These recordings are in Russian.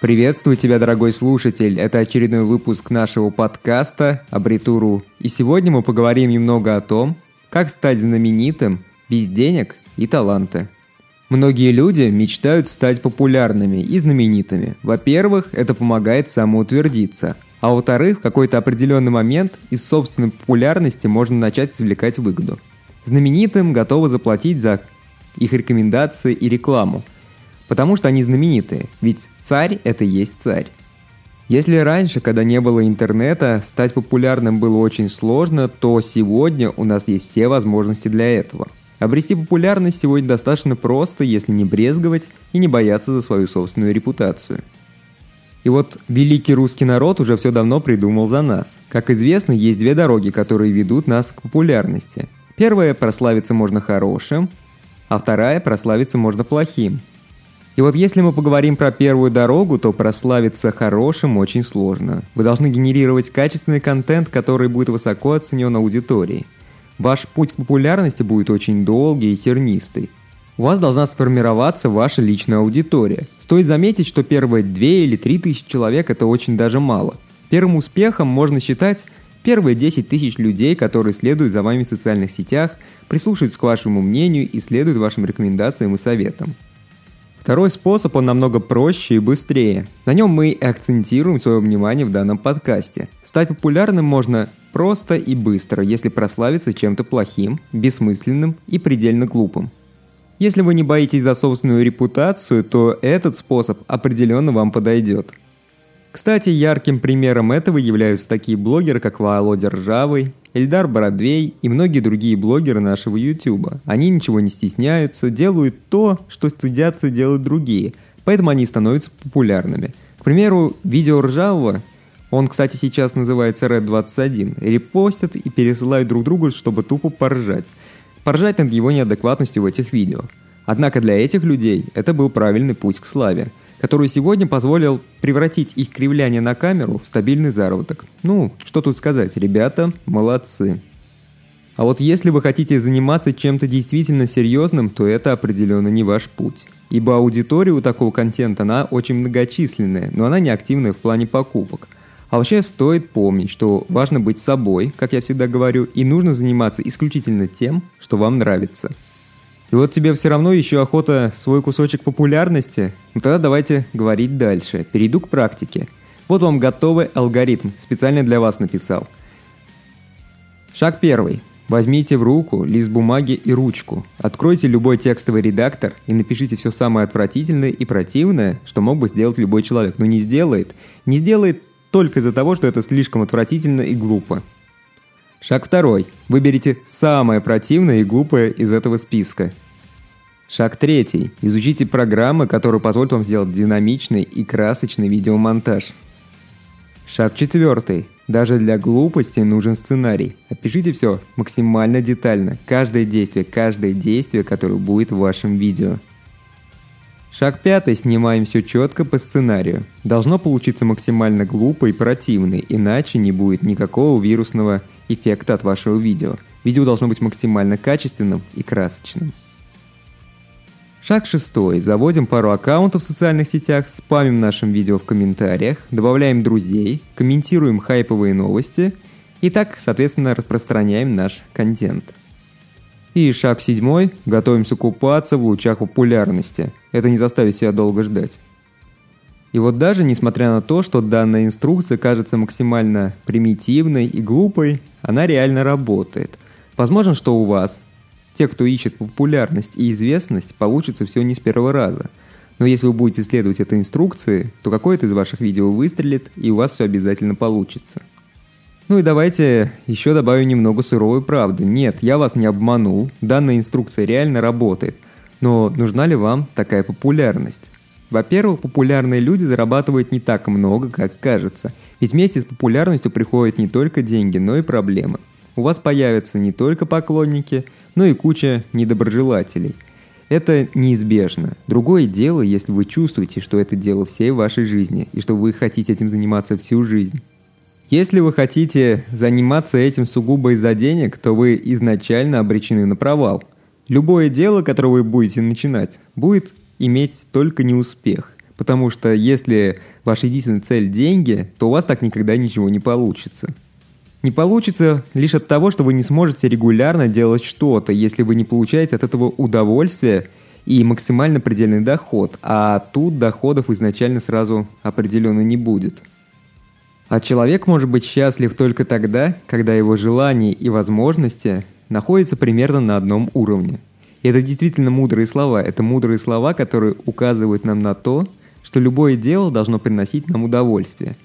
Приветствую тебя, дорогой слушатель. Это очередной выпуск нашего подкаста «Абритуру». И сегодня мы поговорим немного о том, как стать знаменитым без денег и таланта. Многие люди мечтают стать популярными и знаменитыми. Во-первых, это помогает самоутвердиться. А во-вторых, в какой-то определенный момент из собственной популярности можно начать извлекать выгоду. Знаменитым готовы заплатить за их рекомендации и рекламу – Потому что они знаменитые, ведь царь – это есть царь. Если раньше, когда не было интернета, стать популярным было очень сложно, то сегодня у нас есть все возможности для этого. Обрести популярность сегодня достаточно просто, если не брезговать и не бояться за свою собственную репутацию. И вот великий русский народ уже все давно придумал за нас. Как известно, есть две дороги, которые ведут нас к популярности. Первая – прославиться можно хорошим, а вторая – прославиться можно плохим. И вот если мы поговорим про первую дорогу, то прославиться хорошим очень сложно. Вы должны генерировать качественный контент, который будет высоко оценен аудиторией. Ваш путь к популярности будет очень долгий и тернистый. У вас должна сформироваться ваша личная аудитория. Стоит заметить, что первые 2 или 3 тысячи человек это очень даже мало. Первым успехом можно считать первые 10 тысяч людей, которые следуют за вами в социальных сетях, прислушиваются к вашему мнению и следуют вашим рекомендациям и советам. Второй способ, он намного проще и быстрее. На нем мы и акцентируем свое внимание в данном подкасте. Стать популярным можно просто и быстро, если прославиться чем-то плохим, бессмысленным и предельно глупым. Если вы не боитесь за собственную репутацию, то этот способ определенно вам подойдет. Кстати, ярким примером этого являются такие блогеры, как Володя Ржавый, Эльдар Бородвей и многие другие блогеры нашего Ютуба. Они ничего не стесняются, делают то, что стыдятся делать другие, поэтому они становятся популярными. К примеру, видео Ржавого, он, кстати, сейчас называется Red21, репостят и пересылают друг другу, чтобы тупо поржать. Поржать над его неадекватностью в этих видео. Однако для этих людей это был правильный путь к славе – который сегодня позволил превратить их кривляние на камеру в стабильный заработок. Ну, что тут сказать, ребята, молодцы. А вот если вы хотите заниматься чем-то действительно серьезным, то это определенно не ваш путь. Ибо аудитория у такого контента, она очень многочисленная, но она не активная в плане покупок. А вообще стоит помнить, что важно быть собой, как я всегда говорю, и нужно заниматься исключительно тем, что вам нравится – и вот тебе все равно еще охота свой кусочек популярности? Ну тогда давайте говорить дальше. Перейду к практике. Вот вам готовый алгоритм, специально для вас написал. Шаг первый. Возьмите в руку лист бумаги и ручку. Откройте любой текстовый редактор и напишите все самое отвратительное и противное, что мог бы сделать любой человек, но не сделает. Не сделает только из-за того, что это слишком отвратительно и глупо. Шаг второй. Выберите самое противное и глупое из этого списка. Шаг третий. Изучите программы, которые позволят вам сделать динамичный и красочный видеомонтаж. Шаг четвертый. Даже для глупости нужен сценарий. Опишите все максимально детально. Каждое действие, каждое действие, которое будет в вашем видео. Шаг пятый. Снимаем все четко по сценарию. Должно получиться максимально глупо и противно, иначе не будет никакого вирусного эффекта от вашего видео. Видео должно быть максимально качественным и красочным. Шаг шестой. Заводим пару аккаунтов в социальных сетях, спамим нашим видео в комментариях, добавляем друзей, комментируем хайповые новости и так, соответственно, распространяем наш контент. И шаг седьмой. Готовимся купаться в лучах популярности. Это не заставит себя долго ждать. И вот даже несмотря на то, что данная инструкция кажется максимально примитивной и глупой, она реально работает. Возможно, что у вас, те, кто ищет популярность и известность, получится все не с первого раза. Но если вы будете следовать этой инструкции, то какое-то из ваших видео выстрелит, и у вас все обязательно получится. Ну и давайте еще добавим немного суровой правды. Нет, я вас не обманул, данная инструкция реально работает. Но нужна ли вам такая популярность? Во-первых, популярные люди зарабатывают не так много, как кажется. Ведь вместе с популярностью приходят не только деньги, но и проблемы. У вас появятся не только поклонники, но и куча недоброжелателей. Это неизбежно. Другое дело, если вы чувствуете, что это дело всей вашей жизни, и что вы хотите этим заниматься всю жизнь. Если вы хотите заниматься этим сугубо из-за денег, то вы изначально обречены на провал. Любое дело, которое вы будете начинать, будет иметь только неуспех. Потому что если ваша единственная цель – деньги, то у вас так никогда ничего не получится. Не получится лишь от того, что вы не сможете регулярно делать что-то, если вы не получаете от этого удовольствия и максимально предельный доход, а тут доходов изначально сразу определенно не будет. А человек может быть счастлив только тогда, когда его желания и возможности находятся примерно на одном уровне. И это действительно мудрые слова. Это мудрые слова, которые указывают нам на то, что любое дело должно приносить нам удовольствие.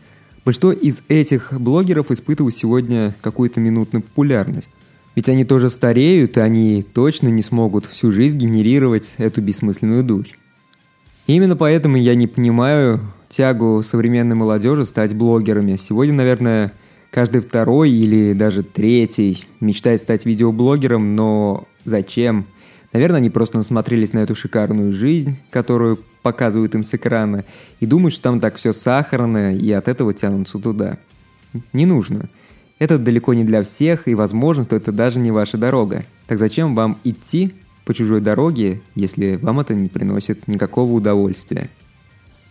Большинство из этих блогеров испытывают сегодня какую-то минутную популярность. Ведь они тоже стареют, и они точно не смогут всю жизнь генерировать эту бессмысленную дурь. именно поэтому я не понимаю тягу современной молодежи стать блогерами. Сегодня, наверное, каждый второй или даже третий мечтает стать видеоблогером, но зачем? Наверное, они просто насмотрелись на эту шикарную жизнь, которую показывают им с экрана, и думают, что там так все сахарно, и от этого тянутся туда. Не нужно. Это далеко не для всех, и возможно, что это даже не ваша дорога. Так зачем вам идти по чужой дороге, если вам это не приносит никакого удовольствия?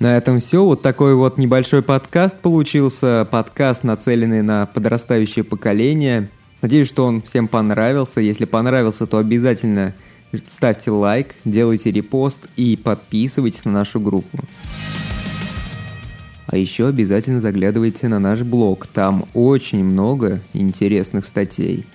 На этом все. Вот такой вот небольшой подкаст получился. Подкаст, нацеленный на подрастающее поколение. Надеюсь, что он всем понравился. Если понравился, то обязательно ставьте лайк, делайте репост и подписывайтесь на нашу группу. А еще обязательно заглядывайте на наш блог, там очень много интересных статей.